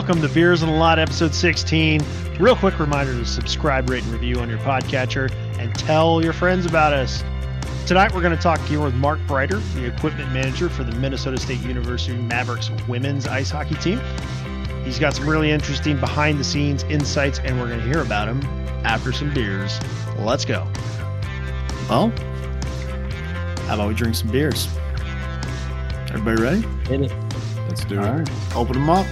Welcome to Beers and a Lot, episode 16. Real quick reminder to subscribe, rate, and review on your podcatcher and tell your friends about us. Tonight, we're going to talk gear with Mark Breiter, the equipment manager for the Minnesota State University Mavericks women's ice hockey team. He's got some really interesting behind the scenes insights, and we're going to hear about him after some beers. Let's go. Well, how about we drink some beers? Everybody ready? Hit it. Let's do All it. right. Open them up.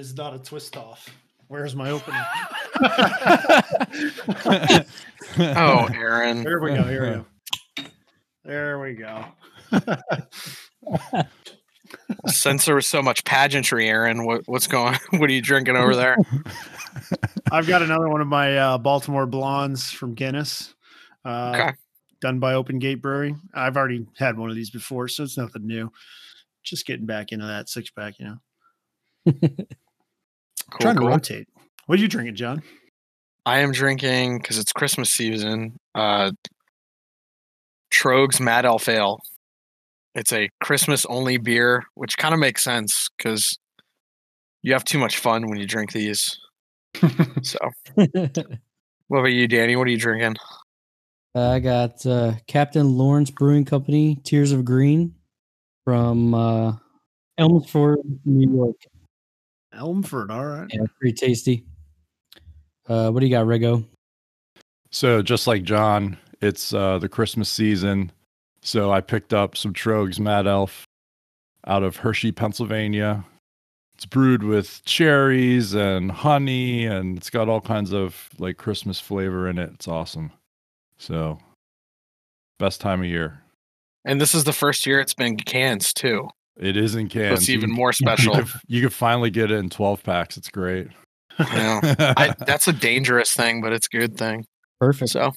Is not a twist off. Where's my opening? Oh, Aaron. There we go. Here we go. There we go. Since there was so much pageantry, Aaron, what, what's going? What are you drinking over there? I've got another one of my uh, Baltimore Blondes from Guinness, uh, Okay. done by Open Gate Brewery. I've already had one of these before, so it's nothing new. Just getting back into that six pack, you know. Cool, Trying to cool. rotate. What are you drinking, John? I am drinking because it's Christmas season. Uh, Tröegs Mad Elf Ale. It's a Christmas only beer, which kind of makes sense because you have too much fun when you drink these. So, what about you, Danny? What are you drinking? I got uh, Captain Lawrence Brewing Company, Tears of Green, from uh, Elmsford, New York. Elmford. All right. Yeah, pretty tasty. Uh, what do you got, Rego? So just like John, it's uh, the Christmas season. So I picked up some Tröegs Mad Elf out of Hershey, Pennsylvania. It's brewed with cherries and honey, and it's got all kinds of like Christmas flavor in it. It's awesome. So best time of year. And this is the first year it's been cans too. It is in cans. it's even more special. You can, you can finally get it in 12 packs. It's great. Yeah. I, that's a dangerous thing, but it's a good thing. Perfect. So,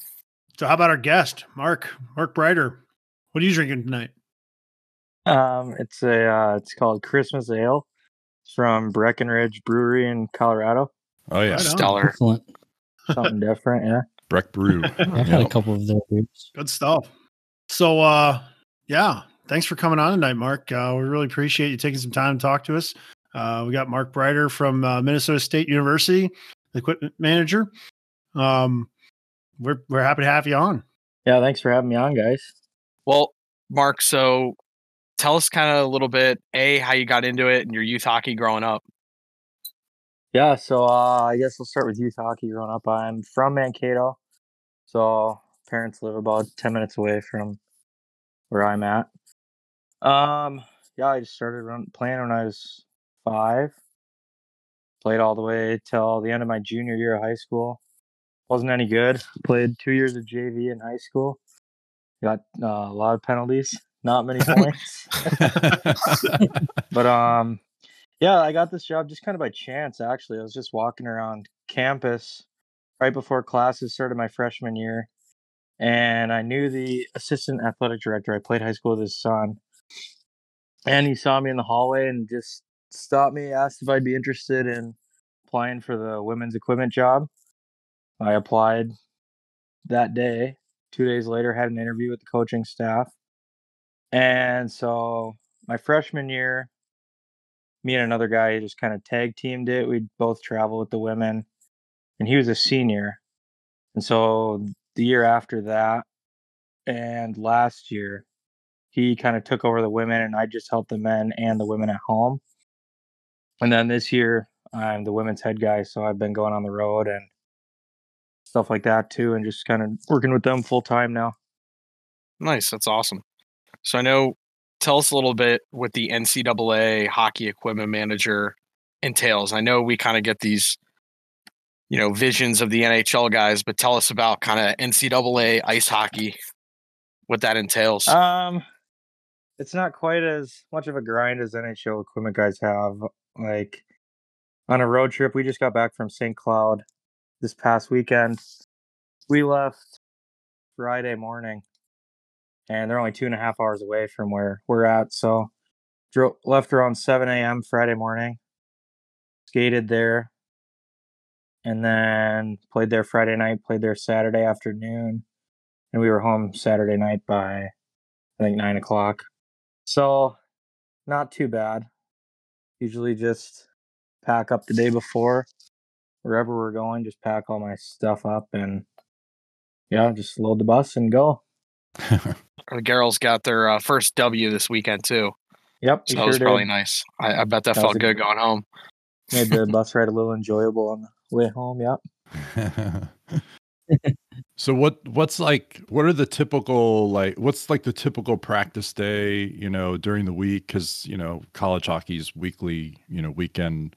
So how about our guest, Mark? Mark Breiter. What are you drinking tonight? Um, it's a uh, it's called Christmas Ale. From Breckenridge Brewery in Colorado. oh yeah, Right stellar. Excellent. Something different, yeah. Breck Brew. I've had a couple of their beers. Good stuff. So uh yeah, thanks for coming on tonight, Mark. Uh, we really appreciate you taking some time to talk to us. Uh, we got Mark Breiter from uh, Minnesota State University, the equipment manager. Um, we're we're happy to have you on. Yeah, thanks for having me on, guys. Well, Mark, so tell us kind of a little bit, A, how you got into it and your youth hockey growing up. Yeah, so uh, I guess we'll start with youth hockey growing up. I'm from Mankato, so parents live about ten minutes away from where I'm at. Um, yeah, I just started run, playing when I was five. Played all the way till the end of my junior year of high school. Wasn't any good. Played two years of JV in high school. Got uh, a lot of penalties, not many points. but um yeah i got this job just kind of by chance actually i was just walking around campus right before classes started my freshman year and i knew the assistant athletic director i played high school with his son and he saw me in the hallway and just stopped me asked if i'd be interested in applying for the women's equipment job i applied that day two days later had an interview with the coaching staff and so my freshman year, me and another guy just kind of tag teamed it. We'd both travel with the women, and he was a senior. And so the year after that, and last year, he kind of took over the women, and I just helped the men and the women at home. And then this year, I'm the women's head guy, so I've been going on the road and stuff like that too, and just kind of working with them full time now. Nice. That's awesome. So I know, tell us a little bit what the NCAA hockey equipment manager entails. I know we kind of get these, you know, visions of the NHL guys, but tell us about kind of NCAA ice hockey, what that entails. Um, it's not quite as much of a grind as NHL equipment guys have. Like on a road trip, we just got back from St. Cloud this past weekend. We left Friday morning, and they're only two and a half hours away from where we're at. So, drove left around seven a.m. Friday morning, skated there, and then played there Friday night. Played there Saturday afternoon, and we were home Saturday night by I think nine o'clock. So not too bad. Usually just pack up the day before wherever we're going, just pack all my stuff up and yeah, just load the bus and go. The girls got their uh, first W this weekend too, Yep, so that was sure probably nice. I, I bet that, That felt a- good going home. Made the bus ride a little enjoyable on the way home. Yep. so what what's like what are the typical like what's like the typical practice day you know during the week because you know college hockey's weekly you know weekend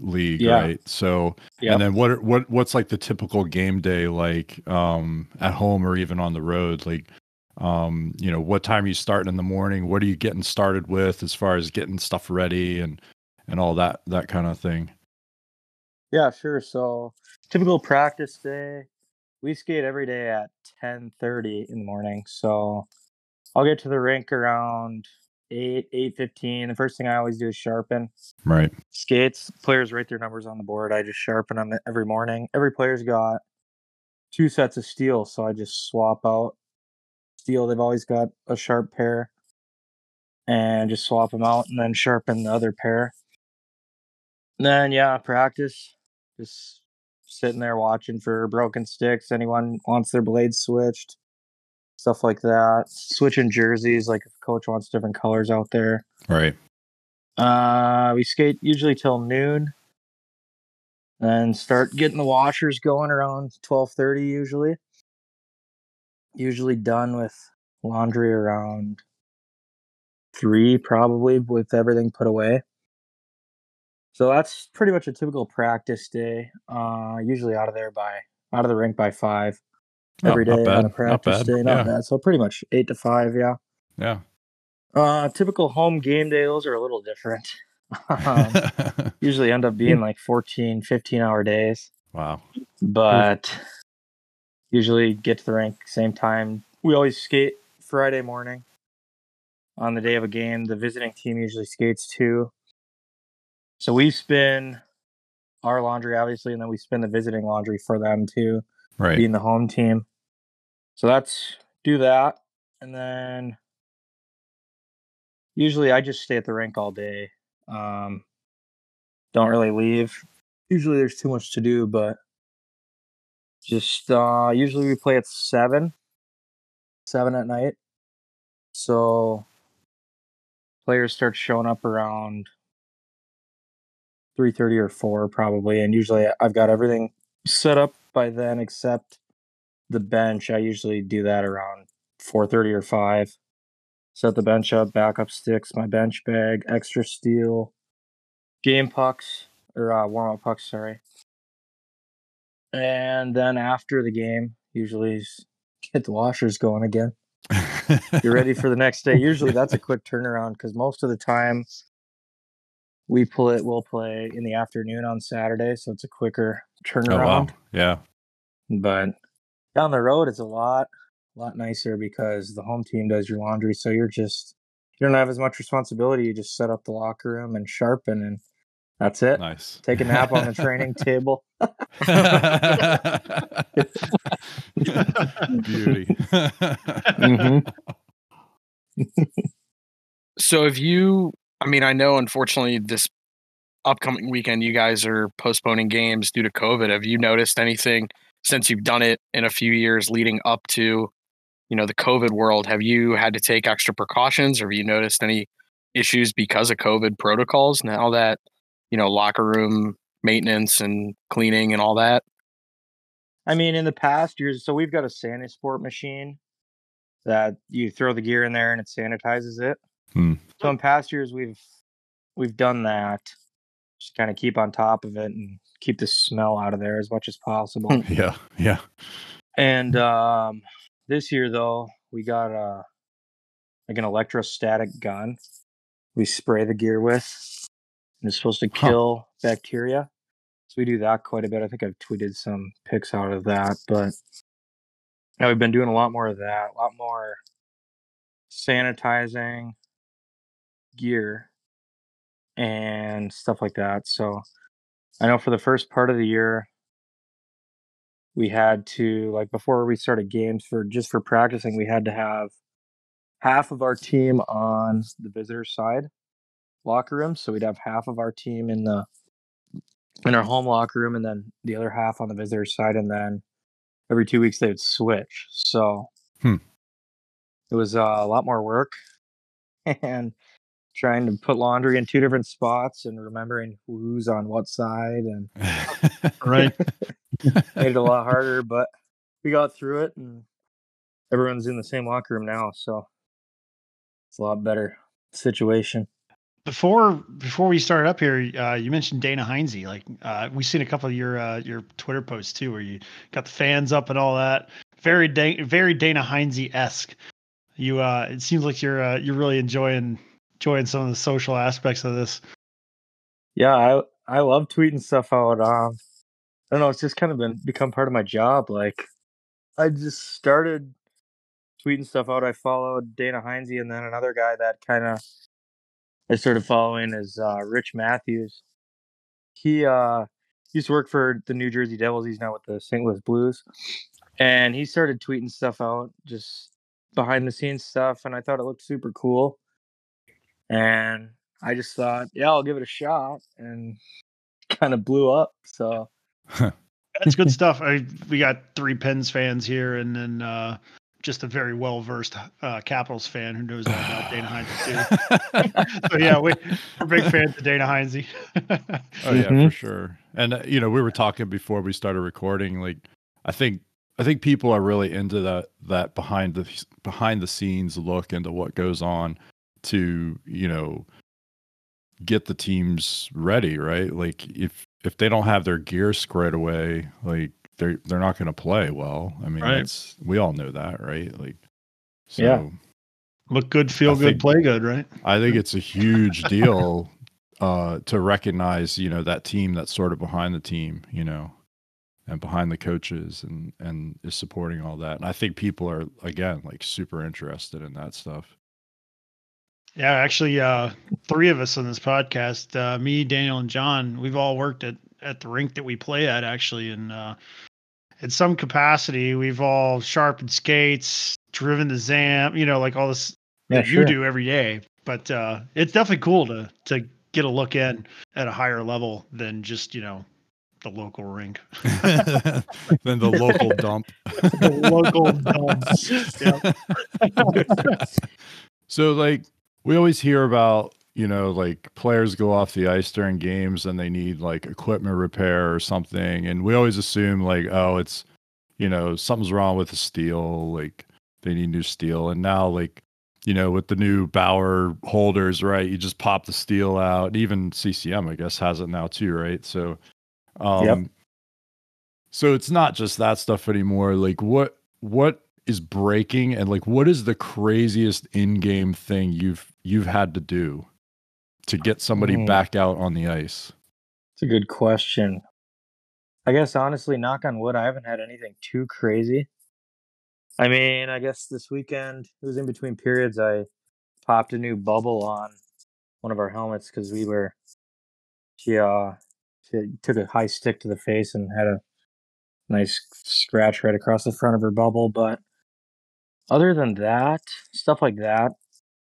league Yeah. right so Yep. and then what are, what what's like the typical game day like um at home or even on the road like um you know what time are you starting in the morning what are you getting started with as far as getting stuff ready and and all that that kind of thing Yeah, sure. So typical practice day, we skate every day at ten thirty in the morning. So I'll get to the rink around eight eight fifteen. The first thing I always do is sharpen right skates. Players write their numbers on the board. I just sharpen them every morning. Every player's got two sets of steel, so I just swap out steel. They've always got a sharp pair, and just swap them out, and then sharpen the other pair. And then yeah, practice. Just sitting there watching for broken sticks. Anyone wants their blades switched, stuff like that. Switching jerseys, like if coach wants different colors out there. right Uh, we skate usually till noon, and start getting the washers going around twelve thirty. Usually, usually done with laundry around three, probably with everything put away. So that's pretty much a typical practice day. Uh, usually out of there by out of the rink by five every not day bad, on a not practice bad, day. Not yeah. bad. So pretty much eight to five. Yeah. yeah Uh, typical home game day. Those are a little different. um, usually end up being like 14 15 hour days wow but usually get to the rink same time we always skate friday morning on the day of a game the visiting team usually skates too so we spin our laundry obviously and then we spin the visiting laundry for them too right. being the home team. So that's do that and then usually i just stay at the rink all day um don't really leave. Usually there's too much to do but just uh usually we play at seven seven at night. So players start showing up around 3.30 or 4 probably and usually i've got everything set up by then except the bench. I usually do that around 4.30 or 5 set the bench up backup sticks my bench bag extra steel game pucks or uh, warm up pucks sorry. And then after the game usually get the washers going again. You're ready for the next day. Usually that's a quick turnaround because most of the time we pull it we'll play in the afternoon on saturday so it's a quicker turnaround. oh turnaround. Wow yeah. But down the road it's a lot a lot nicer because the home team does your laundry so you're just you don't have as much responsibility. You just set up the locker room and sharpen and that's it. Nice. Take a nap on the training table. Beauty. Mhm. So have you I mean, I know unfortunately this upcoming weekend you guys are postponing games due to COVID. Have you noticed anything since you've done it in a few years leading up to, you know, the COVID world? Have you had to take extra precautions or have you noticed any issues because of COVID protocols now that, you know, locker room maintenance and cleaning and all that? I mean, in the past years, so we've got a Sanisport machine that you throw the gear in there and it sanitizes it. Hmm. So in past years, we've we've done that, just kind of keep on top of it and keep the smell out of there as much as possible. yeah yeah and um, this year, though, we got a like an electrostatic gun. We spray the gear with, and it's supposed to Huh. kill bacteria. So we do that quite a bit. I think I've tweeted some pics out of that, but now we've been doing a lot more of that, a lot more sanitizing gear and stuff like that. So I know for the first part of the year, we had to like before we started games for just for practicing, we had to have half of our team on the visitor side locker room. So we'd have half of our team in the in our home locker room and then the other half on the visitor side and then every two weeks they would switch. So Hmm. it was uh, a lot more work and trying to put laundry in two different spots and remembering who's on what side and Right. made it a lot harder, but we got through it and everyone's in the same locker room now, so it's a lot better situation. Before before we started up here, uh, you mentioned Dana Heinze. Like uh, we've seen a couple of your uh, your Twitter posts too, where you got the fans up and all that. Very da- very Dana Heinze esque. You uh, it seems like you're uh, you're really enjoying enjoying some of the social aspects of this. Yeah, I I love tweeting stuff out. Um, I don't know, it's just kind of been become part of my job. Like, I just started tweeting stuff out. I followed Dana Heinze and then another guy that kind of I started following is uh, Rich Matthews. He uh, used to work for the New Jersey Devils. He's now with the St. Louis Blues, and he started tweeting stuff out, just behind the scenes stuff, and I thought it looked super cool. And I just thought, yeah, I'll give it a shot, and kind of blew up. So That's good stuff. I, we got three Pens fans here, and then uh, just a very well versed uh, Capitals fan who knows about Dana Heinze too. so yeah, we, we're big fans of Dana Heinze. Oh yeah, Mhm. for sure. And uh, you know, we were talking before we started recording. Like, I think I think people are really into that that behind the behind the scenes look into what goes on to you know get the teams ready, right? Like if if they don't have their gear squared away, like they're they're not going to play well. I mean, Right. that's we all know that, right? Like, so Yeah. Look good, feel I good, think- play good, right? I think it's a huge deal uh, to recognize, you know, that team that's sort of behind the team, you know, and behind the coaches and and is supporting all that. And I think people are again like super interested in that stuff. Yeah, actually, uh, three of us on this podcast, uh, me, Daniel, and John, we've all worked at, at the rink that we play at, actually. And uh, in some capacity, we've all sharpened skates, driven the ZAM, you know, like all this yeah, that sure. you do every day. But uh, it's definitely cool to, to get a look in at a higher level than just, you know, the local rink. than the local dump. the local dumps. Yeah. so like we always hear about you know like players go off the ice during games and they need like equipment repair or something and we always assume like oh it's you know something's wrong with the steel like they need new steel and now like you know with the new Bauer holders right you just pop the steel out even CCM I guess has it now too right so um Yep. so it's not just that stuff anymore like what what is breaking and like what is the craziest in-game thing you've you've had to do to get somebody Hmm. back out on the ice It's a good question. I guess honestly, knock on wood, I haven't had anything too crazy. I mean, I guess this weekend it was in between periods. I popped a new bubble on one of our helmets because we were she uh she took a high stick to the face and had a nice scratch right across the front of her bubble. But other than that, stuff like that,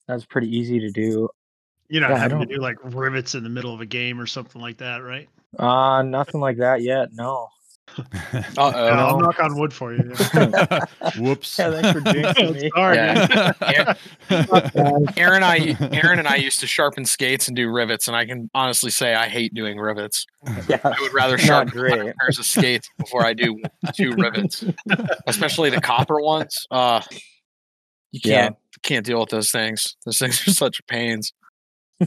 that's pretty easy to do. You're not Yeah, I having to don't- like rivets in the middle of a game or something like that, right? Uh nothing like that yet. No. Yeah. I'll knock on wood for you. whoops Yeah, thanks for jinxing me. Sorry, Yeah. man. Aaron, I Aaron and I used to sharpen skates and do rivets, and I can honestly say I hate doing rivets. Yeah. I would rather sharpen great. pairs of skates before I do two rivets, especially the copper ones. Uh, you can't can't deal with those things. Those things are such pains.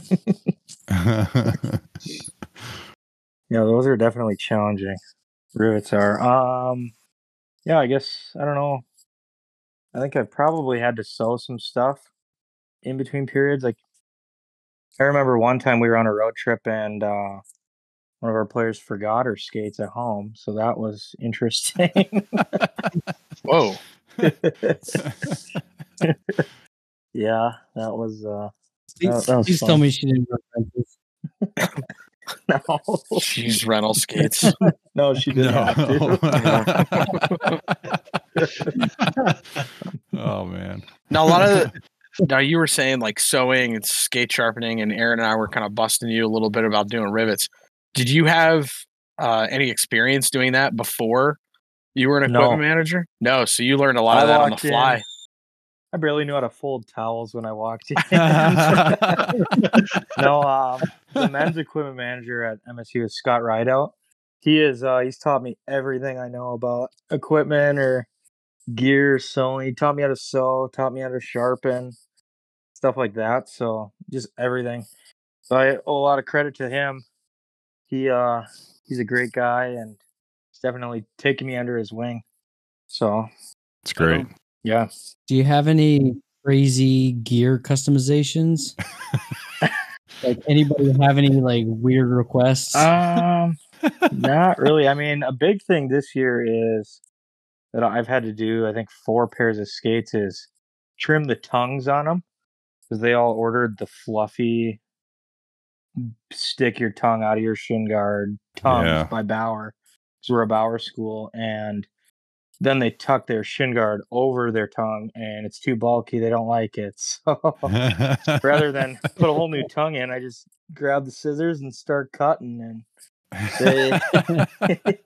Yeah, those are definitely challenging. Rivets are. Um, yeah, I guess I don't know. I think I've probably had to sew some stuff in between periods. Like, I remember one time we were on a road trip and uh, one of our players forgot her skates at home, so that was interesting. Whoa. Yeah, that was. Uh, Please, That- that was please tell me she didn't run fences. no, She's rental skates. no, she didn't have to. oh man Now a lot of now you were saying like sewing and skate sharpening, and Aaron and I were kind of busting you a little bit about doing rivets. Did you have uh, any experience doing that before you were an No. equipment manager? No, so you learned a lot I of that on the walked in- fly. I barely knew how to fold towels when I walked in. no, um, the men's equipment manager at MSU is Scott Rideout. He is. Uh, he's taught me everything I know about equipment or gear sewing. He taught me how to sew. Taught me how to sharpen, stuff like that. So just everything. So I owe a lot of credit to him. He uh, he's a great guy and he's definitely taken me under his wing. So It's great. Yeah. Do you have any crazy gear customizations? like anybody have any like weird requests? Um, not really. I mean, a big thing this year is that I've had to do. I think four pairs of skates is trim the tongues on them because they all ordered the fluffy stick your tongue out of your shin guard tongues Yeah. by Bauer. Because we're a Bauer school, and then they tuck their shin guard over their tongue, and it's too bulky. They don't like it. So rather than put a whole new tongue in, I just grab the scissors and start cutting, and they,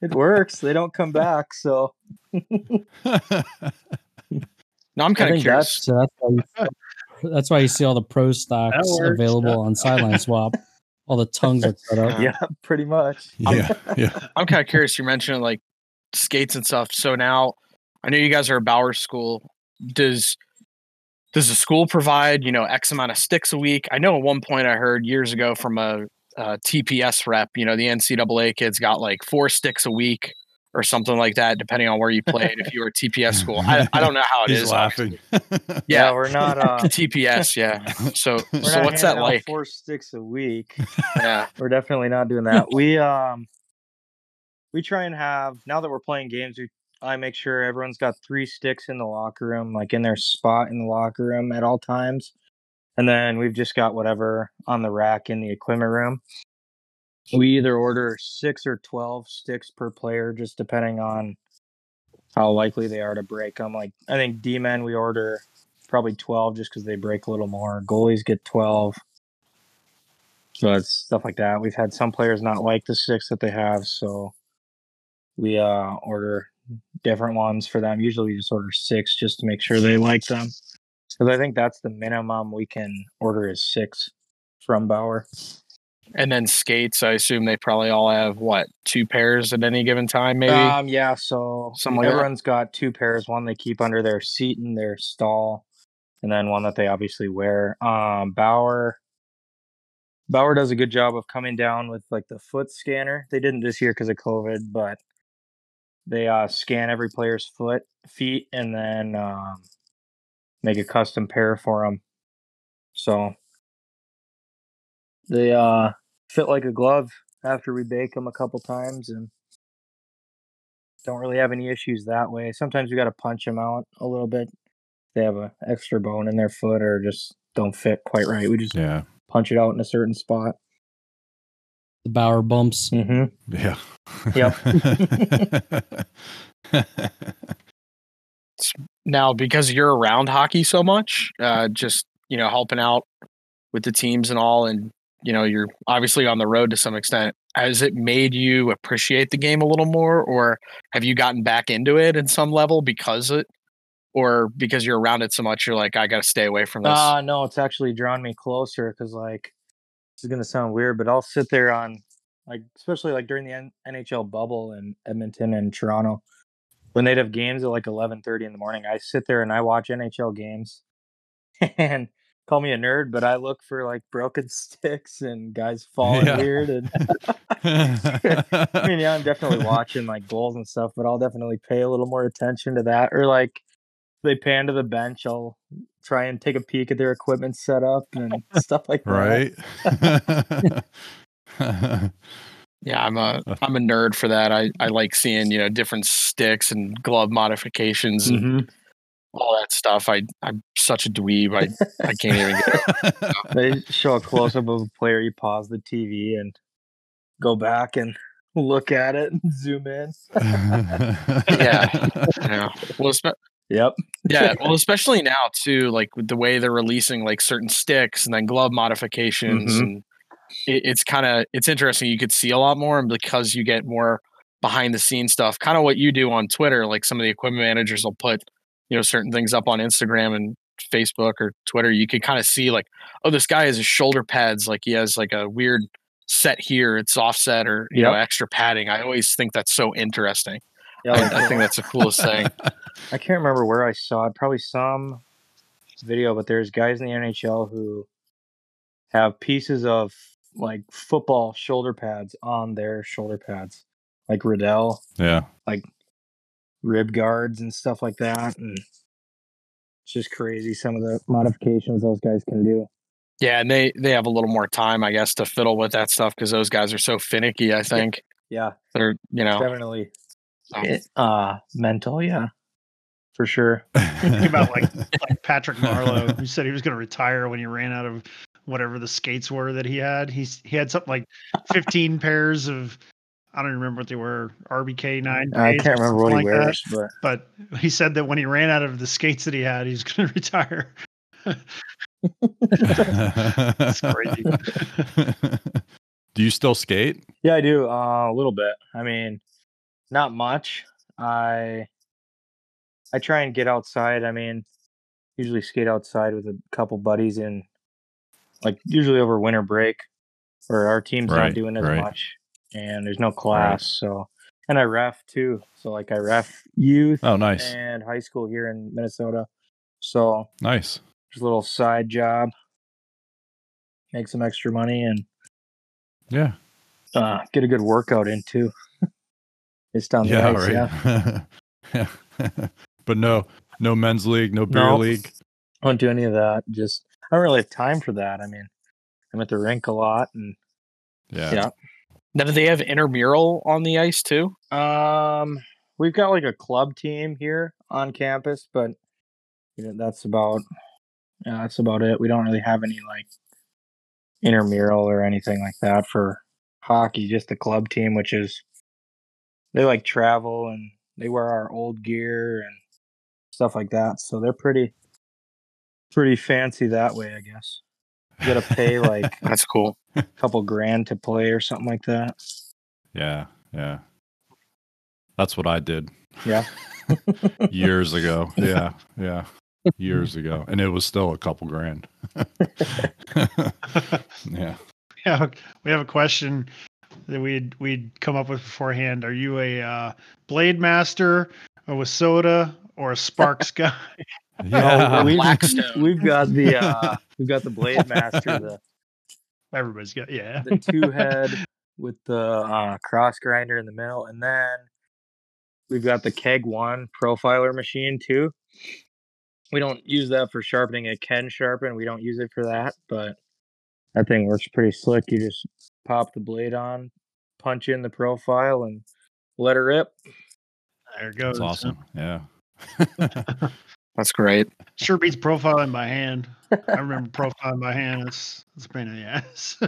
it works. They don't come back. So Now I'm kind of think curious. so that's why, you, that's why you see all the pro stocks available on Sideline Swap. All the tongues are cut up. yeah, pretty much. yeah, yeah. I'm kind of curious. You mentioned like skates and stuff. So now I know you guys are a Bauer school. Does does the school provide you know X amount of sticks a week? I know at one point I heard years ago from a, uh TPS rep. You know the NCAA kids got like four sticks a week or something like that, depending on where you played. if you were a TPS school, I, I don't know how it is. He's laughing. Yeah, Yeah, we're not. Uh, TPS. Yeah. So so what's that like? Four sticks a week. Yeah. We're definitely not doing that. We um, we try and have now that we're playing games. We I make sure everyone's got three sticks in the locker room, like in their spot in the locker room at all times. And then we've just got whatever on the rack in the equipment room. We either order six or 12 sticks per player, just depending on how likely they are to break them. Like, I think D men, we order probably 12 just because they break a little more. Goalies get 12. So it's stuff like that. We've had some players not like the sticks that they have. So we uh, order different ones for them. Usually we just order six just to make sure they like them. Because I think that's the minimum we can order is six from Bauer. And then skates. I assume they probably all have what two pairs at any given time, maybe. Um, yeah, so Something like that. everyone's got two pairs. One they keep under their seat in their stall, and then one that they obviously wear. Um, Bauer. Bauer does a good job of coming down with like the foot scanner. They didn't this year because of COVID, but they uh, scan every player's foot, feet, and then um, make a custom pair for them. So they uh, fit like a glove after we bake them a couple times and don't really have any issues that way. Sometimes we got to punch them out a little bit. They have an extra bone in their foot or just don't fit quite right. We just Yeah, punch it out in a certain spot. The Bauer bumps. Mm-hmm. yeah. now because you're around hockey so much uh just you know helping out with the teams and all and you know you're obviously on the road to some extent has it made you appreciate the game a little more or have you gotten back into it in some level because it or because you're around it so much you're like i gotta stay away from this Uh, no, it's actually drawn me closer because, like, this is going to sound weird, but I'll sit there on, like, especially like during the N- NHL bubble in Edmonton and Toronto when they'd have games at like 11.30 in the morning. I sit there and I watch NHL games and call me a nerd, but I look for like broken sticks and guys falling Yeah. weird. And I mean, yeah, I'm definitely watching like goals and stuff, but I'll definitely pay a little more attention to that. Or like they pan to the bench, I'll try and take a peek at their equipment setup and stuff like that. right. yeah i'm a Uh. i'm a nerd for that i i like seeing you know different sticks and glove modifications and Mhm. all that stuff i i'm such a dweeb i i can't even get it They show a close up of a player, you pause the TV and go back and look at it and zoom in. Yeah. Yeah. Well, espe- Yep. Yeah, well, especially now too, like with the way they're releasing like certain sticks and then glove modifications, Mhm. and it, it's kind of it's interesting. You could see a lot more, and because you get more behind the scenes stuff, kind of what you do on Twitter. Like some of the equipment managers will put you know certain things up on Instagram and Facebook or Twitter. You could kind of see like, oh, this guy has his shoulder pads, like he has like a weird set here, it's offset or you know extra padding. I always think that's so interesting. Yeah, I, like, I think that's the coolest thing. I can't remember where I saw it. Probably some video, but there's guys in the NHL who have pieces of like football shoulder pads on their shoulder pads, like Riddell, yeah. Like rib guards, and stuff like that. And it's just crazy some of the modifications those guys can do. Yeah, and they they have a little more time, I guess, to fiddle with that stuff because those guys are so finicky. I think Yeah, they're you know definitely so- it- uh mental. Yeah, for sure. Think about like, like Patrick Marleau, who said he was going to retire when he ran out of whatever the skates were that he had. He's he had something like 15 pairs of I don't remember what they were RBK nine. I can't remember what he like that. wears, but But he said that when he ran out of the skates that he had, he's going to retire. That's crazy. Do you still skate? Yeah, I do uh, a little bit. I mean, not much. I I try and get outside. I mean, usually skate outside with a couple buddies in like usually over winter break, where our team's Right, not doing as right. much, and there's no class. So, and I ref too. So like I ref youth Oh, nice, and high school here in Minnesota. So nice. just a little side job, make some extra money, and Yeah, uh, get a good workout in too. It's down the yeah, ice, yeah. right. Yeah. but no, no men's league, no beer No. league. I don't do any of that. Just I don't really have time for that. I mean, I'm at the rink a lot, and Yeah, Yeah. Now, do they have intramural on the ice too? um, we've got like a club team here on campus, but you know, that's about yeah, that's about it. We don't really have any like intramural or anything like that for hockey. Just the club team, which is they like travel and they wear our old gear and stuff like that. So they're pretty pretty fancy that way, I guess. You gotta pay like That's cool. a couple grand to play or something like that. yeah, yeah. That's what I did Yeah. years ago. Yeah, yeah, years ago, and it was still a couple grand. yeah. Yeah, we have a question that we'd we'd come up with beforehand. Are you a uh, blade master, a Wissota, or a Sparx guy? Yeah. we've, we've got the uh, we've got the Blade Master, the Everybody's got yeah. the two head with the uh, cross grinder in the middle, and then we've got the Keg One profiler machine too. We don't use that for sharpening. It can sharpen. We don't use it for that, but that thing works pretty slick. You just pop the blade on, punch in the profile, and let her rip. There it goes. That's awesome. Yeah. That's great. Sure beats profiling by hand. I remember profiling by hand. It's it's a pain in the ass,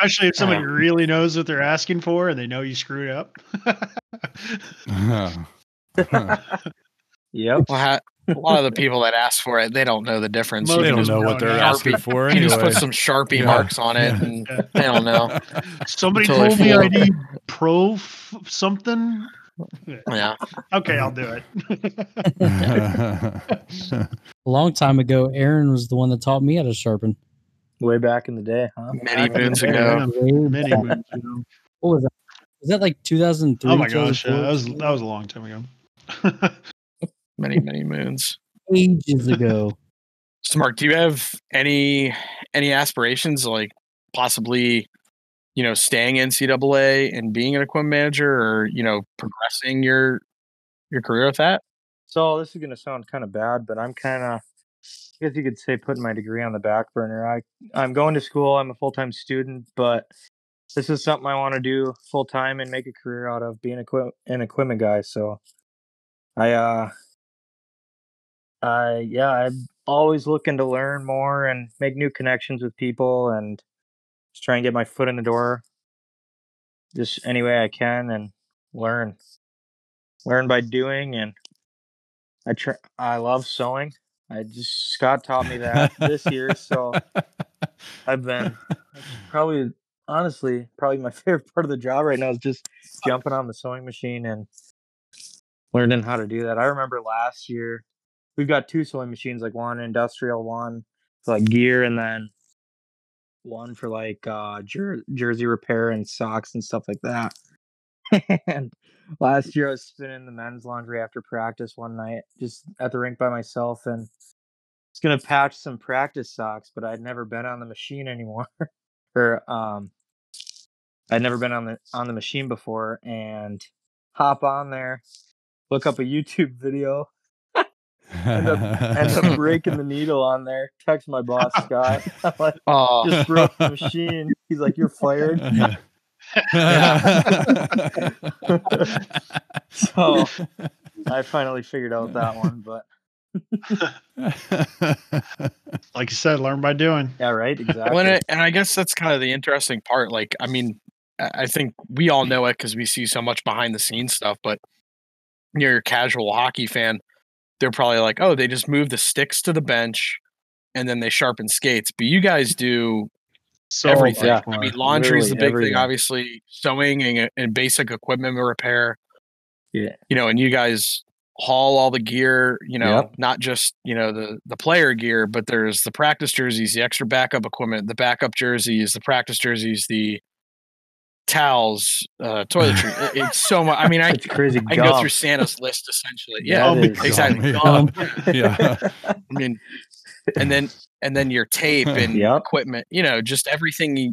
especially if somebody really knows what they're asking for and they know you screwed up. Yep. Well, ha- a lot of the people that ask for it, they don't know the difference. Most they don't know what they're know. asking for You just anyway. put some Sharpie Yeah. marks on it, Yeah. and they don't know. Somebody told me I need pro f- something. Yeah, Okay, I'll do it. A long time ago, Aaron was the one that taught me how to sharpen. Way back in the day, huh? many Back in the moons ago. Many moons ago. What was that? Was that like 2003? Oh my gosh, yeah, that was that was a long time ago. Many many moons. ages ago. So, Mark, do you have any any aspirations, like possibly, you know, staying in NCAA and being an equipment manager, or you know, progressing your your career with that? So this is gonna sound kind of bad, but I'm kind of, I guess you could say, putting my degree on the back burner. I I'm going to school. I'm a full time student, but this is something I want to do full time and make a career out of being equi- an equipment guy. So I uh, I yeah, I'm always looking to learn more and make new connections with people and just try and get my foot in the door, just any way I can and learn, learn by doing and I try. I love sewing. I just Scott taught me that this year, so I've been probably honestly probably my favorite part of the job right now is just jumping on the sewing machine and learning how to do that. I remember last year we've got two sewing machines, like one industrial, one for like gear, and then one for like uh jer- jersey repair and socks and stuff like that. and last year I was spinning the men's laundry after practice one night, just at the rink by myself, and was gonna patch some practice socks, but I'd never been on the machine anymore, or um, I'd never been on the on the machine before, and hop on there, look up a YouTube video, end up end up breaking the needle on there. Text my boss Scott, I'm like Oh, just broke the machine. He's like, "You're fired." So I finally figured out that one, but Like you said, learn by doing. yeah, right, exactly. Well, and, I, and I guess that's kind of the interesting part. Like, I mean, I I think we all know it because we see so much behind the scenes stuff. But you're a casual hockey fan, they're probably like, "Oh, they just move the sticks to the bench, and then they sharpen skates." But you guys do So everything. yeah. I mean, laundry is the big everything. thing, obviously. Sewing and, and basic equipment repair. Yeah. You know, and you guys haul all the gear. You know, Yep. not just you know the the player gear, but there's the practice jerseys, the extra backup equipment, the backup jerseys, the practice jerseys, the towels, uh, toiletry. it's so much. I mean, I crazy. I go through Santa's list essentially. That Yeah, is exactly. gum. Gum. yeah. I mean, and then and then your tape and Yep. equipment. You know, just everything you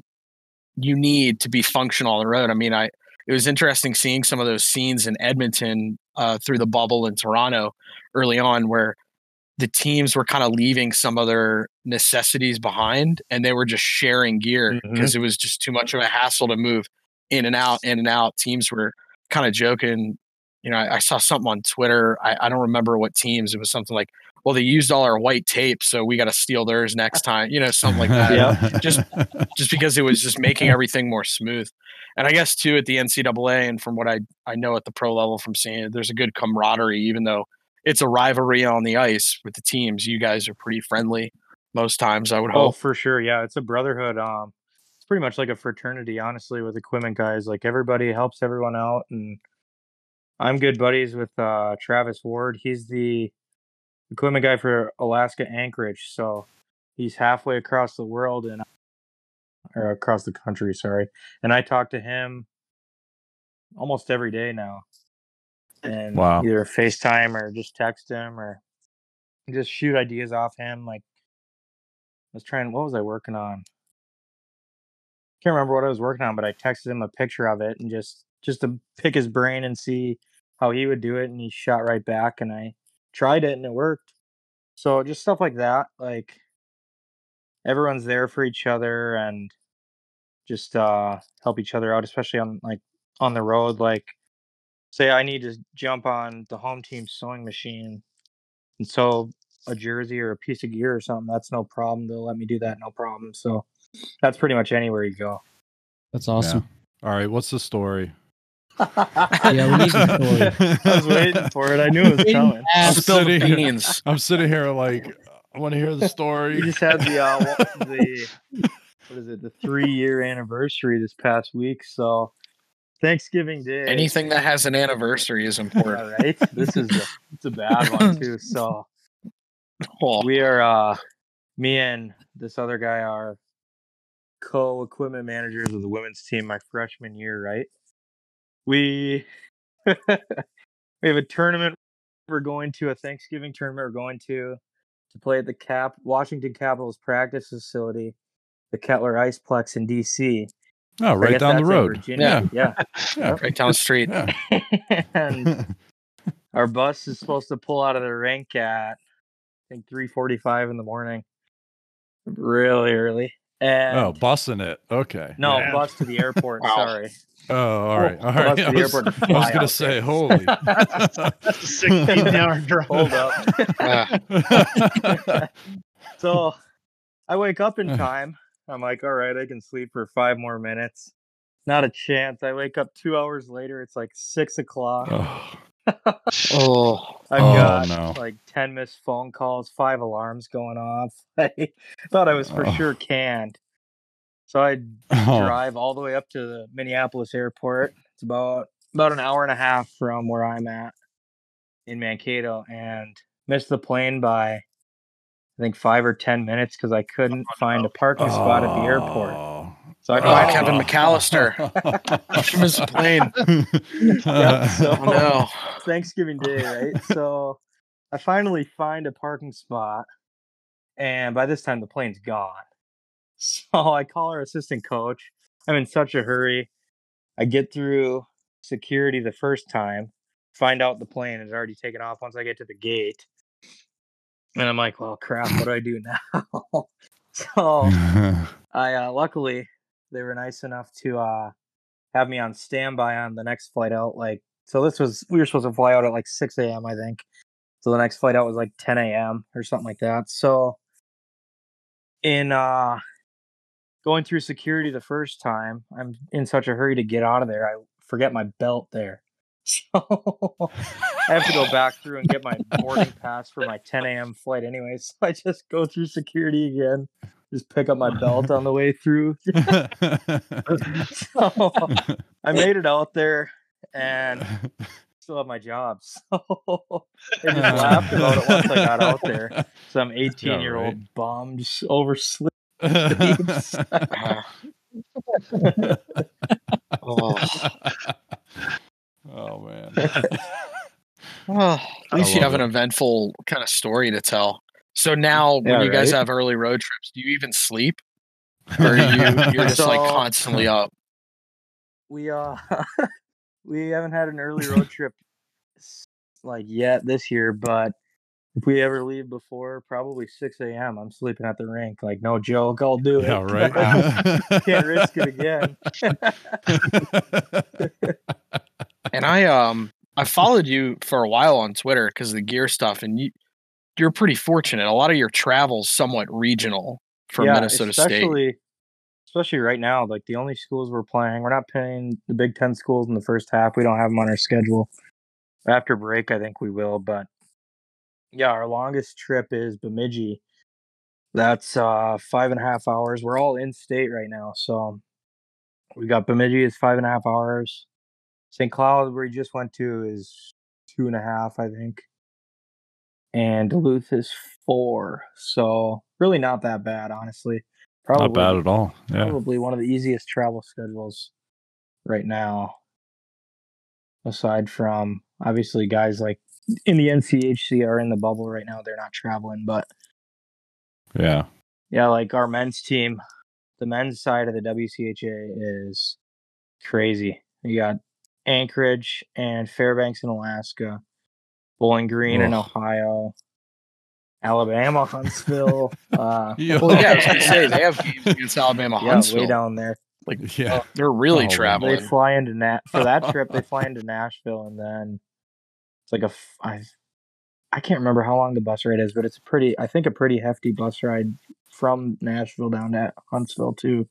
you need to be functional on the road. I mean, I it was interesting seeing some of those scenes in Edmonton uh, through the bubble in Toronto early on, where the teams were kind of leaving some of their necessities behind, and they were just sharing gear because it was just too much of a hassle to move in and out, in and out. Teams were kind of joking. You know, I, I saw something on Twitter. I, I don't remember what teams. It was something like, "Well, they used all our white tape, so we got to steal theirs next time." You know, something like that Yeah. Just- just because it was just making everything more smooth. And I guess too at the NCAA and from what I I know at the pro level from seeing it, there's a good camaraderie, even though it's a rivalry on the ice with the teams. You guys are pretty friendly most times, I would Oh, hope. for sure. Yeah, it's a brotherhood. Um, it's pretty much like a fraternity, honestly, with equipment guys. Like everybody helps everyone out, and I'm good buddies with uh, Travis Ward. He's the equipment guy for Alaska Anchorage, so he's halfway across the world and or across the country. Sorry, and I talk to him almost every day now, and Wow. either FaceTime or just text him or just shoot ideas off him. Like I was trying. What was I working on? Can't remember what I was working on, but I texted him a picture of it and just just to pick his brain and see how he would do it, and he shot right back, and I tried it and it worked. So just stuff like that, like everyone's there for each other and just uh help each other out, especially on like on the road. Like say I need to jump on the home team sewing machine and sew a jersey or a piece of gear or something, that's no problem. They'll let me do that, no problem. So that's pretty much anywhere you go. That's awesome. All right. What's the story? Yeah, we need the story. I was waiting for it. I knew it was coming. I'm sitting here- I'm sitting here like I want to hear the story. We just had the uh, the what is it? The three year anniversary this past week. So Thanksgiving Day. Anything that has an anniversary is important. All right. This is a, it's a bad one too. So Oh, we are uh me and this other guy are co equipment managers of the women's team my freshman year, right? We we have a tournament we're going to, a Thanksgiving tournament we're going to to play at the Cap Washington Capitals practice facility, the Kettler Iceplex in DC. Oh, right down the road. Virginia. Yeah. Yeah. right down the street. Yeah. and our bus is supposed to pull out of the rink at I think three forty five in the morning. Really early. And oh, busting it. Okay. no, Yeah. bus to the airport, Wow. sorry. Oh, all right. All bus to I the was, airport I was fly gonna say, there. holy. That's a 16 hour drive. Hold up. Uh, so I wake up in time. I'm like, all right, I can sleep for five more minutes. Not a chance. I wake up two hours later. It's like six o'clock. oh, Oh, I've Oh, got no. like 10 missed phone calls, five alarms going off. I thought I was for Oh. sure canned. So I Oh, drive all the way up to the Minneapolis airport. It's about about an hour and a half from where I'm at in Mankato and missed the plane by I think 5 or 10 minutes cuz I couldn't oh, find a parking spot at the airport. Oh. Oh. So I Oh, finally Kevin McAllister. He missed the plane. Yep, so- oh no. Thanksgiving Day, right? so I finally find a parking spot, and by this time the plane's gone. So I call our assistant coach. I'm in such a hurry. I get through security the first time, find out the plane has already taken off once I get to the gate. And I'm like, well, crap, what do I do now? so I uh, luckily they were nice enough to uh, have me on standby on the next flight out. Like, so this was we were supposed to fly out at like six a.m. I think. So the next flight out was like ten a.m. or something like that. So in uh going through security the first time, I'm in such a hurry to get out of there. I forget my belt there. So I have to go back through and get my boarding pass for my 10 a.m. flight anyway. So I just go through security again, just pick up my belt on the way through. so I made it out there and still have my job. So they just laughed about it once I got out there. Some 18 year old right. bum just overslept. Oh. oh man. Well, at least you love have an eventful kind of story to tell. So now, when Yeah, you guys have early road trips, do you even sleep, or are you you're just like constantly up? we uh we haven't had an early road trip like yet this year but if we ever leave before probably 6 a.m i'm sleeping at the rink like no joke i'll do it yeah, right. can't risk it again And I um I followed you for a while on Twitter because of the gear stuff, and you you're pretty fortunate. A lot of your travel's somewhat regional for Yeah, Minnesota State. especially especially right now like the only schools we're playing we're not playing the big 10 schools in the first half. We don't have them on our schedule. After break i think we will but yeah our longest trip is bemidji. That's uh five and a half hours. We're all in state right now so we got bemidji is five and a half hours. St cloud where we just went to is two and a half i think and duluth is four so really not that bad honestly probably Not bad at all. Yeah. probably one of the easiest travel schedules right now aside from obviously guys like in the NCHC are in the bubble right now they're not traveling but Yeah. yeah like our men's team the men's side of the WCHA is crazy you got Anchorage and Fairbanks in Alaska Bowling Green in Ohio Alabama Huntsville uh Yeah. Well, yeah, I was gonna say they have games against Alabama yeah Huntsville. way down there Like, Yeah. They're really Oh, They traveling. fly into Nat for that trip. They fly into Nashville, and then it's like a f- I I can't remember how long the bus ride is, but it's a pretty I think a pretty hefty bus ride from Nashville down to Huntsville too.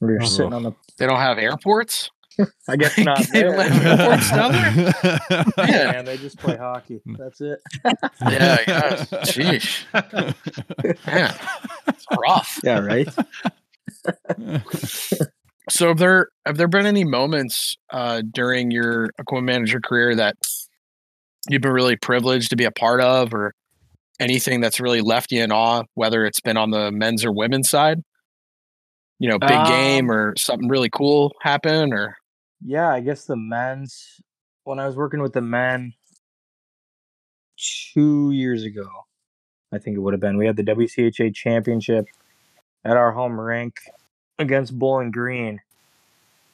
Where you're sitting on the They don't have airports. I guess not They there. don't have airports down there. Yeah. Man, they just play hockey. That's it. Yeah, I guess. Sheesh. Man, it's rough. Yeah, right. So have there have there been any moments uh, during your equipment manager career that you've been really privileged to be a part of, or anything that's really left you in awe, whether it's been on the men's or women's side? You know, big game Um, or something really cool happen, or Yeah, I guess the men's when I was working with the men two years ago, I think it would have been. We had the WCHA championship at our home rink against Bowling Green,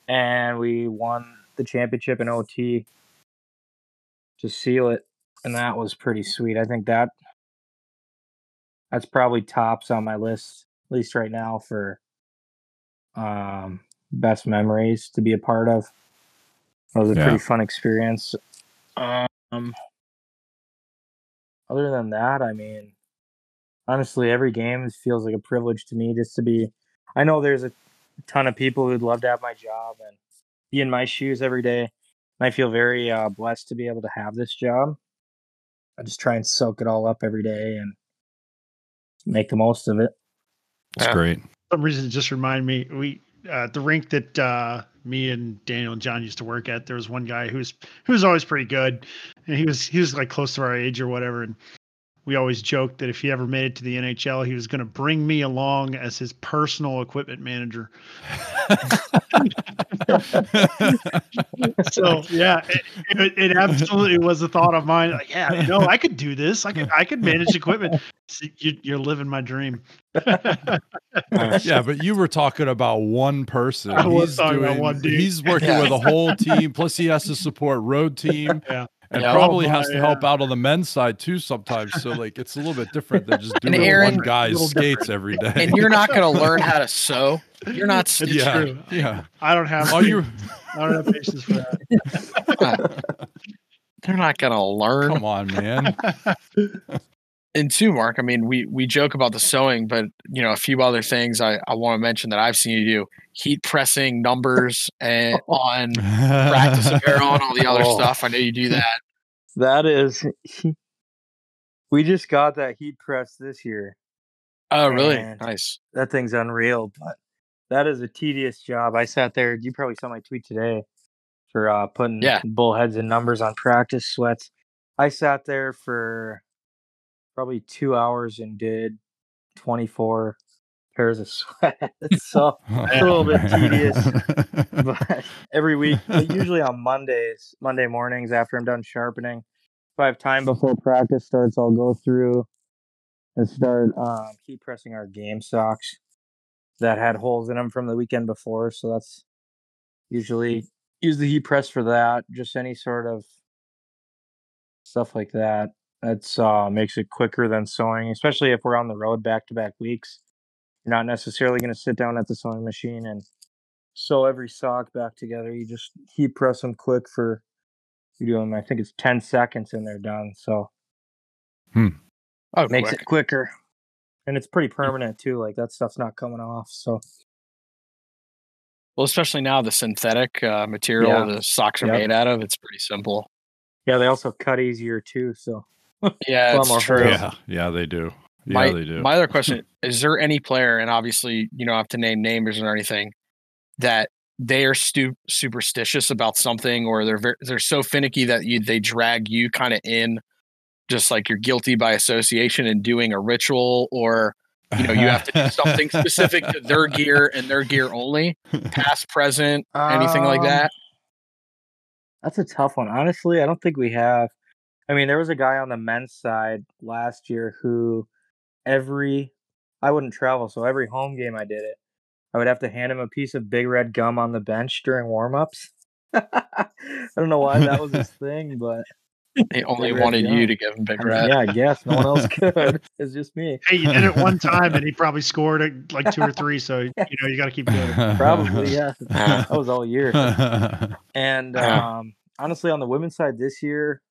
and we won the championship in OT to seal it, and that was pretty sweet. I think that that's probably tops on my list, at least right now, for um, best memories to be a part of. It was a Yeah. pretty fun experience. Um, other than that, I mean, honestly, every game feels like a privilege to me just to be. I know there's a ton of people who'd love to have my job and be in my shoes every day. And I feel very uh, blessed to be able to have this job. I just try and soak it all up every day and make the most of it. It's Yeah. great. some reason it just remind me we uh, the rink that uh, me and Daniel and John used to work at. There was one guy who's who was always pretty good, and he was he was like close to our age or whatever. And we always joked that if he ever made it to the NHL, he was going to bring me along as his personal equipment manager. So yeah, it, it, it absolutely was a thought of mine. Like, yeah, no, I could do this. I could I could manage equipment. See, you, you're living my dream. yeah, but you were talking about one person. I was talking about one dude. He's working Yeah. with a whole team. Plus, he has to support road team. Yeah. And Yeah. probably Oh, has my, to help out on the men's side too sometimes. So like it's a little bit different than just And doing Aaron- one guy's Little skates every day. and you're not going to learn how to sew. You're not. It's yeah, true. yeah. I don't have. All you I don't have patience for that. They're not going to learn. come on, man. And two, Mark, I mean, we we joke about the sewing, but you know, a few other things I, I want to mention that I've seen you do: heat pressing numbers and on practice apparel and all the other Oh. stuff. I know you do that. That is, we just got that heat press this year. Oh, really? Nice. That thing's unreal, but that is a tedious job. I sat there. You probably saw my tweet today for uh, putting Yeah. bullheads and numbers on practice sweats. I sat there for probably two hours and did 24 pairs of sweats. so it's a little bit tedious. but every week, usually on Mondays, Monday mornings after I'm done sharpening, if I have time before practice starts, I'll go through and start um, heat pressing our game socks that had holes in them from the weekend before. So that's usually use the heat press for that. Just any sort of stuff like that. That's uh, makes it quicker than sewing, especially if we're on the road back to back weeks. You're not necessarily going to sit down at the sewing machine and sew every sock back together. You just heat press them quick for you do them. I think it's ten seconds and they're done. So hmm. Oh, makes quick. it quicker, and it's pretty permanent too. Like that stuff's not coming off. So Well, especially now the synthetic uh, material Yeah. the socks are Yep. made out of. It's pretty simple. yeah, they also cut easier too. So Yeah, it's more true. yeah, yeah, they do. Yeah, my, they do. My other question is there any player, and obviously you don't have to name names or anything, that they are stu- superstitious about something, or they're ver- they're so finicky that you they drag you kind of in, just like you're guilty by association and doing a ritual, or you know you have to do something specific to their gear and their gear only, past, present, anything like Um, that. That's a tough one. Honestly, I don't think we have. I mean, there was a guy on the men's side last year who every I wouldn't travel, so every home game I did it. I would have to hand him a piece of big red gum on the bench during warm-ups. I don't know why that was his thing, but he only Big Red wanted you to give him big I mean, red. yeah, I guess no one else could. It's just me. Hey, you did it one time, and he probably scored it like two or three. So you know you got to keep doing it. Probably, yeah. Yeah. That was all year. And um, honestly, on the women's side this year,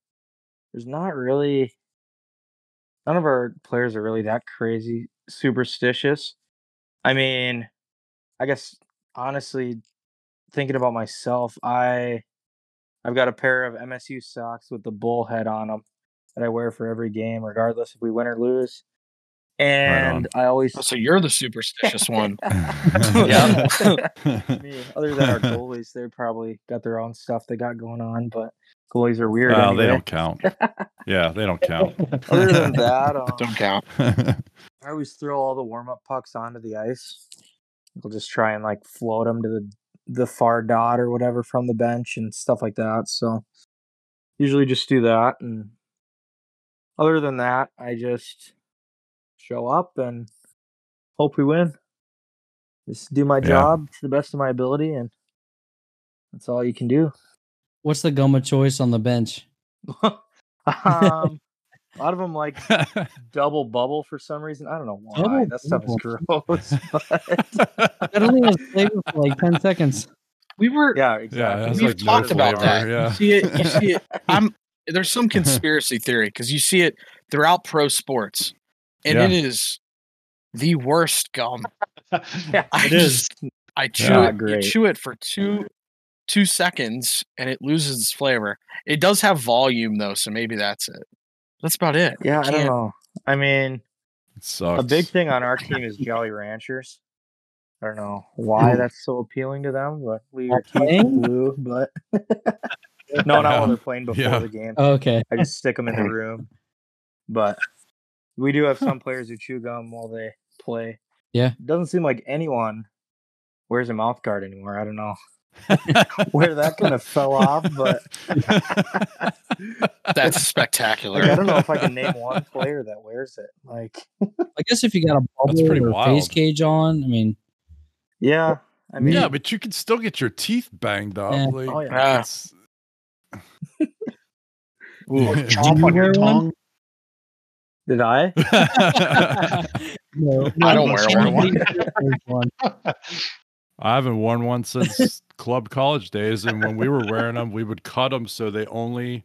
there's not really none of our players are really that crazy superstitious. I mean, I guess honestly, thinking about myself, I I've got a pair of MSU socks with the bull head on them that I wear for every game, regardless if we win or lose. And I always Oh, So you're the superstitious one. Yeah. me. Other than our goalies, they probably got their own stuff they got going on, but goalies are weird. well, they don't count. Yeah, they don't count. Other than that, um, Don't count. I always throw all the warm up pucks onto the ice. We'll just try and like float them to the the far dot or whatever from the bench and stuff like that. So usually just do that. And other than that, I just show up and hope we win. Just do my Yeah. job to the best of my ability, and that's all you can do. What's the gum of choice on the bench? um, a lot of them like Dubble Bubble for some reason. I don't know why. Double that stuff is gross. But That only has flavor for like 10 seconds. We were yeah, yeah, exactly. that's We've like no talked about flavor, that. Yeah. You see it. You see it. I'm. There's some conspiracy theory because you see it throughout pro sports, and Yeah. it is the worst gum. Yeah, I It is. just, I chew Yeah. it. Great. You chew it for two, two seconds and it loses its flavor. It does have volume though, so maybe that's it. That's about it. Yeah, I don't know. I mean, It sucks. a big thing on our team is Jolly Ranchers. I don't know why that's so appealing to them, but we are teeth playing? blue. But no, not Yeah. while they're playing before Yeah. the game. Okay. I just stick them in the room. But we do have some players who chew gum while they play. Yeah. Doesn't seem like anyone wears a mouth guard anymore. I don't know where that kind of fell off, but That's spectacular. like, I don't know if I can name one player that wears it. Like, I guess if you got a bubble pretty or a face cage on, I mean, yeah, I mean, yeah, but you can still get your teeth banged up. Yeah. Like, Oh, yeah. Yeah. Ooh, Yeah. chomp you on your wear one? tongue. did I? no, I don't wear one. one. I haven't worn one since club college days, and when we were wearing them, we would cut them so they only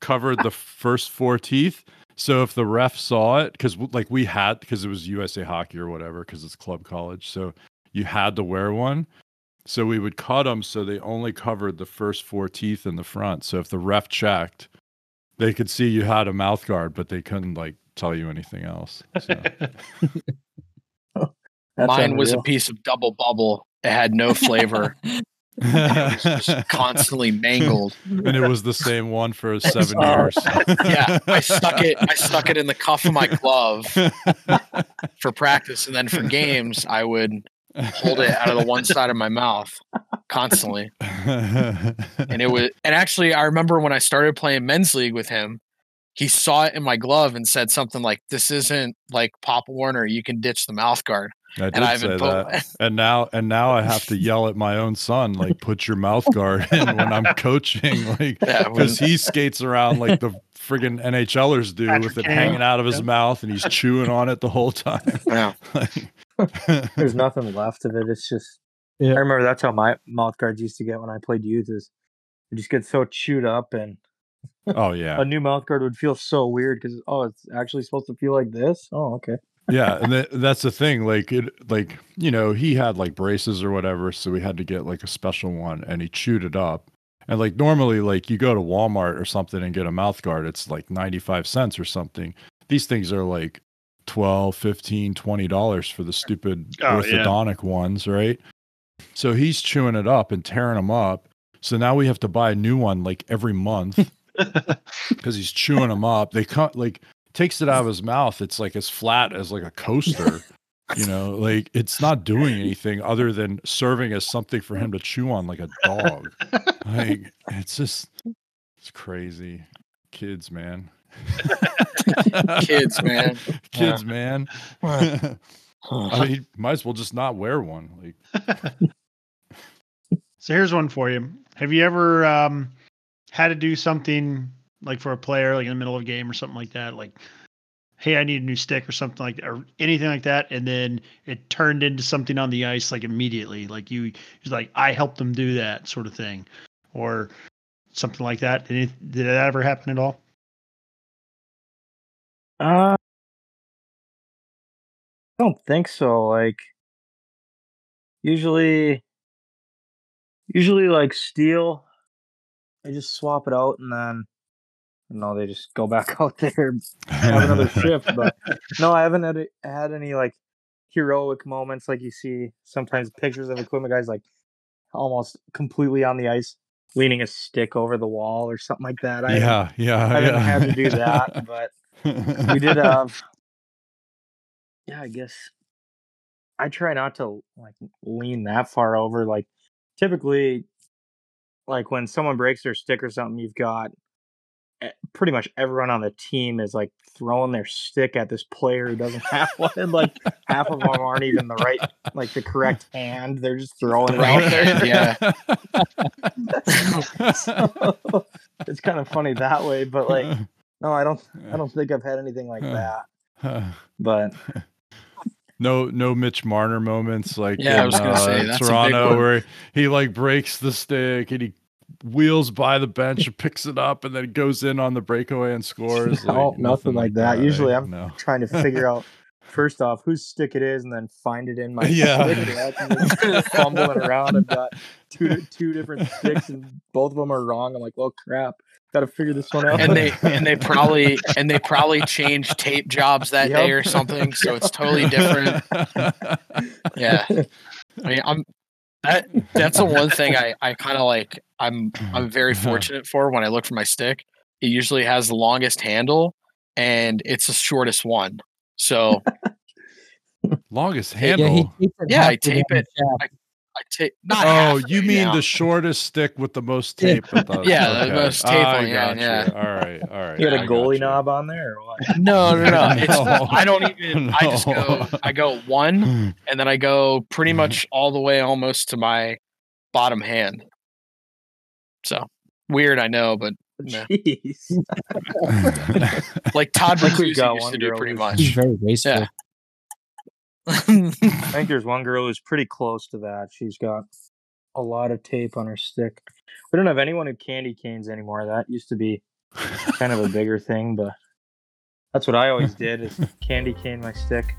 covered the first four teeth. So if the ref saw it, because like we had, because it was USA Hockey or whatever, because it's club college, so you had to wear one. So we would cut them so they only covered the first four teeth in the front. So if the ref checked, they could see you had a mouth guard, but they couldn't like tell you anything else. So. That's Mine was a piece of Dubble Bubble. It had no flavor. it was just constantly mangled. and it was the same one for seven years. Yeah, I stuck it. I stuck it in the cuff of my glove for practice, and then for games, I would hold it out of the one side of my mouth constantly. And it was, and actually, I remember when I started playing men's league with him, he saw it in my glove and said something like, "This isn't like Pop Warner. You can ditch the mouth guard." I did And I say haven't that. put. And now and now I have to yell at my own son, like, put your mouth guard in when I'm coaching, like because he skates around like the friggin' NHLers do Patrick with it Kane. hanging out of his Yep. mouth and he's chewing on it the whole time. yeah. Like, There's nothing left of it. It's just Yeah. I remember that's how my mouth guards used to get when I played youth. Is it just get so chewed up, and oh yeah. a new mouth guard would feel so weird because oh, it's actually supposed to feel like this. Oh, okay. Yeah and th- that's the thing like it like you know he had like braces or whatever so we had to get like a special one and he chewed it up and like normally like you go to walmart or something and get a mouth guard it's like 95 cents or something these things are like 12 15 20 dollars for the stupid Oh, yeah. orthodontic ones right so he's chewing it up and tearing them up so now we have to buy a new one like every month because he's chewing them up. They come like takes it out of his mouth. It's like as flat as like a coaster. you know, like it's not doing anything other than serving as something for him to chew on like a dog. like it's just it's crazy. Kids, man. Kids, man. Kids, man. I mean, might as well just not wear one. Like So here's one for you. Have you ever um, had to do something like for a player, like in the middle of a game or something like that? Like, hey, I need a new stick or something like that, or anything like that, and then it turned into something on the ice like immediately. Like you, like I helped them do that sort of thing, or something like that. Did, it, did that ever happen at all? Uh, I don't think so. Like, usually, usually like steel, I just swap it out and then, no, they just go back out there have another shift. But no, I haven't had, had any like heroic moments like you see sometimes pictures of equipment guys like almost completely on the ice, leaning a stick over the wall or something like that. I yeah, yeah. I haven't yeah. had to do that, but we did have yeah i guess i try not to like lean that far over like typically like when someone breaks their stick or something you've got pretty much everyone on the team is like throwing their stick at this player who doesn't have one and like half of them aren't even the right like the correct hand. They're just throwing it out there. Yeah. So, it's kind of funny that way but like no i don't i don't think i've had anything like that. But no no Mitch Marner moments like Yeah, I was gonna say, uh, that's Toronto where he like breaks the stick and he wheels by the bench and picks it up and then goes in on the breakaway and scores. No, like, nothing like that. Usually I'm- no. trying to figure out first off whose stick it is, and then find it in my Yeah. stick. and actually just fumbling around. I've got two two different sticks, and both of them are wrong. I'm like, well, crap. Got to figure this one out. and they and they probably and they probably changed tape jobs that day or something, so it's totally different. Yeah, I mean, I'm that that's the one thing I I kind of like. I'm mm-hmm. I'm very mm-hmm. fortunate for when I look for my stick. It usually has the longest handle, and it's the shortest one. So Longest Yeah, handle. he Yeah, I tape it. the shaft. I take not. oh, halfway you mean down. the shortest stick with the most tape? At the, Yeah, the most tape I on the end, gotcha. yeah. All right, all right. you got I a goalie knob on there, or what? No, no, no. It's, No. I don't even. I just go. I go one, and then I go pretty mm-hmm. much all the way almost to my bottom hand. So weird, I know, but Yeah. Jeez. like Todd Like we've Bertuzzi got used one to do girl pretty who's- much. He's very wasteful. Yeah. I think there's one girl who's pretty close to that. She's got a lot of tape on her stick. We don't have anyone who candy canes anymore. That used to be kind of a bigger thing, but that's what I always did is candy cane my stick.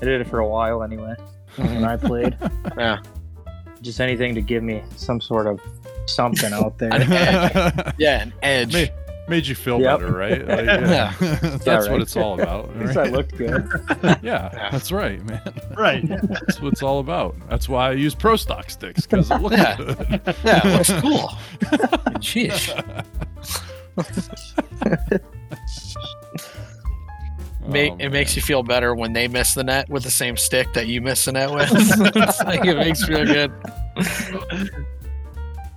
I did it for a while anyway when I played. Mm-hmm. Yeah. Just anything to give me some sort of something out there. yeah, an edge. made, made you feel Yep. better, right? Like, Yeah. that's Yeah, what it's all about. At least I right? looked good. Yeah, Yeah. that's right, man. Right. That's what it's all about. That's why I use Pro Stock sticks because it looks Yeah. good. Yeah, it looks cool. Sheesh. Make, Oh, it makes you feel better when they miss the net with the same stick that you miss the net with. it's like it makes you feel good.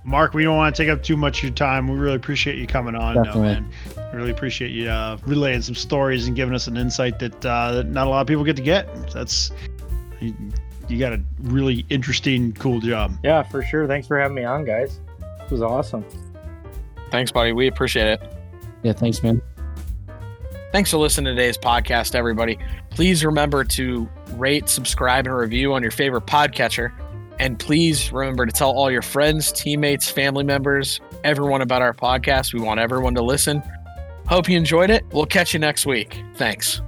Mark, we don't want to take up too much of your time. We really appreciate you coming on, though, man. Really appreciate you uh, relaying some stories and giving us an insight that, uh, that not a lot of people get to get. That's you, you got a really interesting, cool job. Yeah, for sure. Thanks for having me on, guys. It was awesome. Thanks, buddy. We appreciate it. Yeah, thanks, man. Thanks for listening to today's podcast, everybody. Please remember to rate, subscribe, and review on your favorite podcatcher. And please remember to tell all your friends, teammates, family members, everyone about our podcast. We want everyone to listen. Hope you enjoyed it. We'll catch you next week. Thanks.